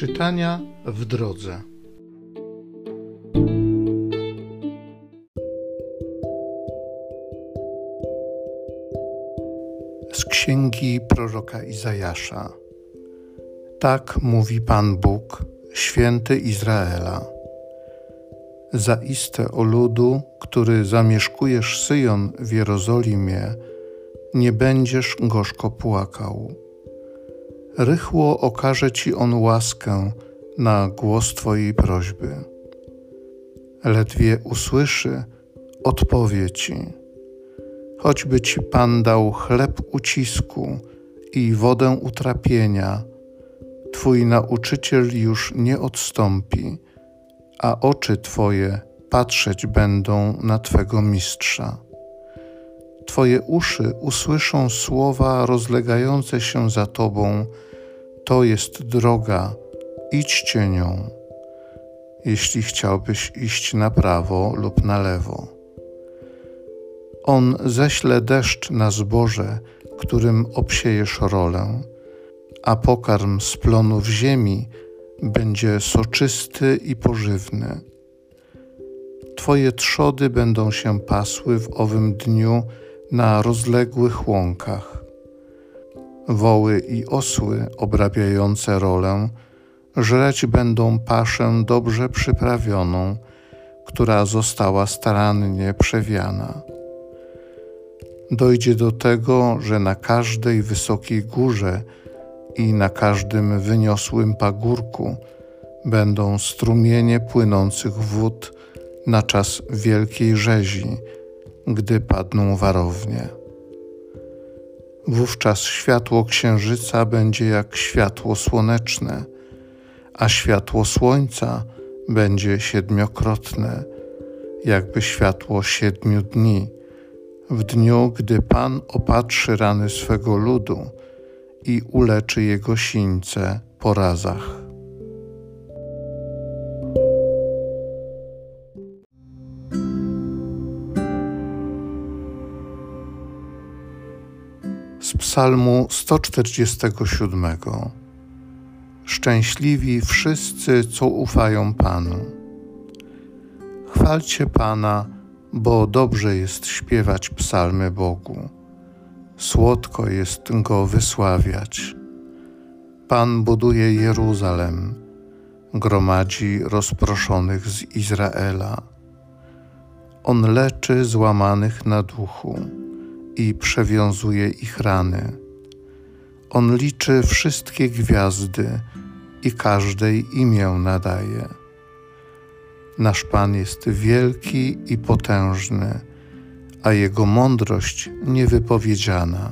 Czytania w drodze. Z księgi proroka Izajasza. Tak mówi Pan Bóg, święty Izraela. Zaiste o ludu, który zamieszkujesz Syjon w Jerozolimie, nie będziesz gorzko płakał rychło okaże Ci On łaskę na głos Twojej prośby. Ledwie usłyszy, odpowie Ci. Choćby Ci Pan dał chleb ucisku i wodę utrapienia, Twój nauczyciel już nie odstąpi, a oczy Twoje patrzeć będą na Twego mistrza. Twoje uszy usłyszą słowa rozlegające się za Tobą, to jest droga, idźcie nią, jeśli chciałbyś iść na prawo lub na lewo. On ześle deszcz na zboże, którym obsiejesz rolę, a pokarm z plonów ziemi będzie soczysty i pożywny. Twoje trzody będą się pasły w owym dniu na rozległych łąkach woły i osły obrabiające rolę, żreć będą paszę dobrze przyprawioną, która została starannie przewiana. Dojdzie do tego, że na każdej wysokiej górze i na każdym wyniosłym pagórku będą strumienie płynących wód na czas wielkiej rzezi, gdy padną warownie. Wówczas światło księżyca będzie jak światło słoneczne, a światło słońca będzie siedmiokrotne, jakby światło siedmiu dni, w dniu, gdy Pan opatrzy rany swego ludu i uleczy jego sińce po razach. Z Psalmu 147. Szczęśliwi wszyscy, co ufają Panu. Chwalcie Pana, bo dobrze jest śpiewać psalmy Bogu. Słodko jest go wysławiać. Pan buduje Jeruzalem, gromadzi rozproszonych z Izraela. On leczy złamanych na duchu i przewiązuje ich rany. On liczy wszystkie gwiazdy i każdej imię nadaje. Nasz Pan jest wielki i potężny, a Jego mądrość niewypowiedziana.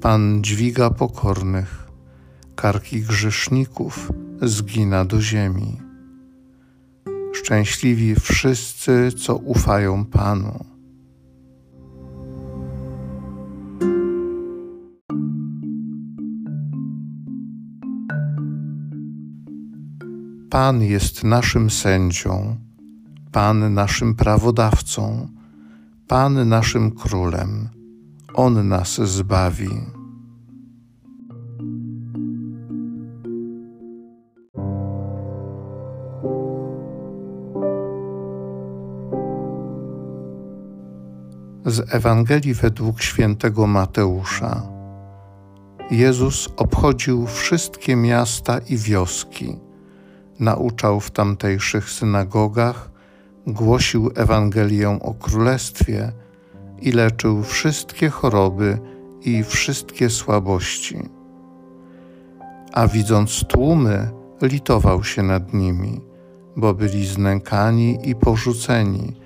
Pan dźwiga pokornych, karki grzeszników zgina do ziemi. Szczęśliwi wszyscy, co ufają Panu Pan jest naszym sędzią, Pan naszym prawodawcą, Pan naszym królem. On nas zbawi. Z Ewangelii według świętego Mateusza. Jezus obchodził wszystkie miasta i wioski nauczał w tamtejszych synagogach, głosił Ewangelię o Królestwie i leczył wszystkie choroby i wszystkie słabości. A widząc tłumy, litował się nad nimi, bo byli znękani i porzuceni,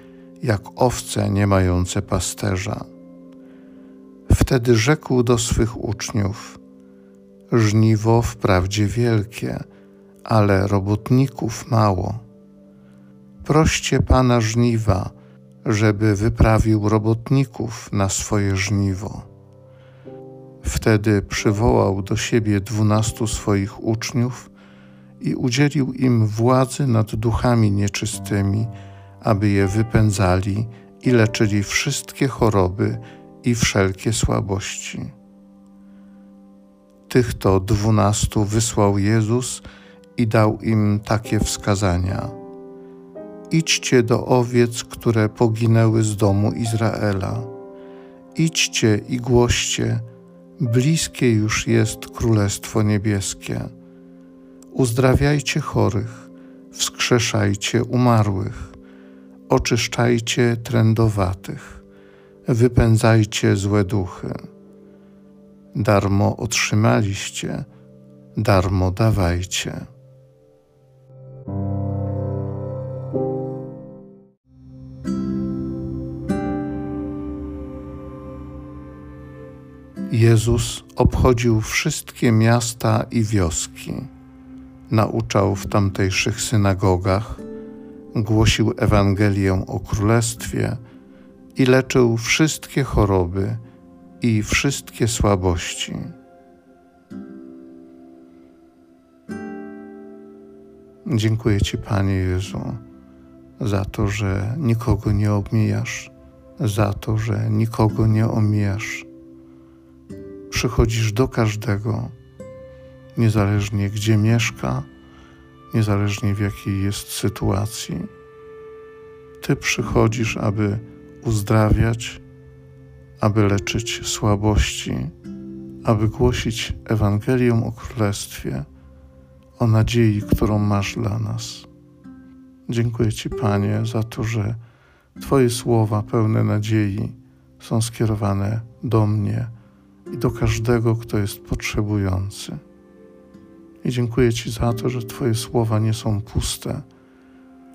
jak owce nie mające pasterza. Wtedy rzekł do swych uczniów: Żniwo wprawdzie wielkie, ale robotników mało. Proście Pana żniwa, żeby wyprawił robotników na swoje żniwo. Wtedy przywołał do siebie dwunastu swoich uczniów i udzielił im władzy nad duchami nieczystymi, aby je wypędzali i leczyli wszystkie choroby i wszelkie słabości Tych to dwunastu wysłał Jezus i dał im takie wskazania. Idźcie do owiec, które poginęły z domu Izraela. Idźcie i głoście, bliskie już jest Królestwo Niebieskie. Uzdrawiajcie chorych, wskrzeszajcie umarłych, oczyszczajcie trędowatych, wypędzajcie złe duchy. Darmo otrzymaliście, darmo dawajcie. Jezus obchodził wszystkie miasta i wioski. Nauczał w tamtejszych synagogach, głosił Ewangelię o Królestwie i leczył wszystkie choroby i wszystkie słabości. Dziękuję Ci, Panie Jezu, za to, że nikogo nie omijasz, za to, że nikogo nie omijasz przychodzisz do każdego, niezależnie gdzie mieszka, niezależnie w jakiej jest sytuacji. Ty przychodzisz, aby uzdrawiać, aby leczyć słabości, aby głosić Ewangelię o Królestwie, o nadziei, którą masz dla nas. Dziękuję Ci, Panie, za to, że Twoje słowa pełne nadziei są skierowane do mnie i do każdego, kto jest potrzebujący. I dziękuję Ci za to, że Twoje słowa nie są puste,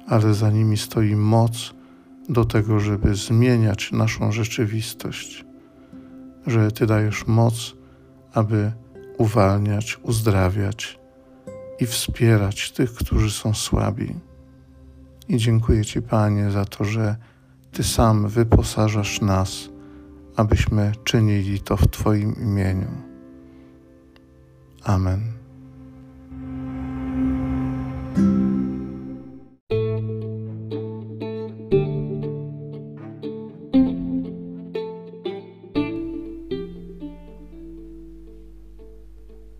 ale za nimi stoi moc do tego, żeby zmieniać naszą rzeczywistość, że Ty dajesz moc, aby uwalniać, uzdrawiać i wspierać tych, którzy są słabi. I dziękuję Ci, Panie, za to, że Ty sam wyposażasz nas abyśmy czynili to w Twoim imieniu. Amen.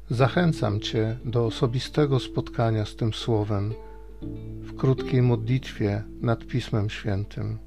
Zachęcam Cię do osobistego spotkania z tym Słowem w krótkiej modlitwie nad Pismem Świętym.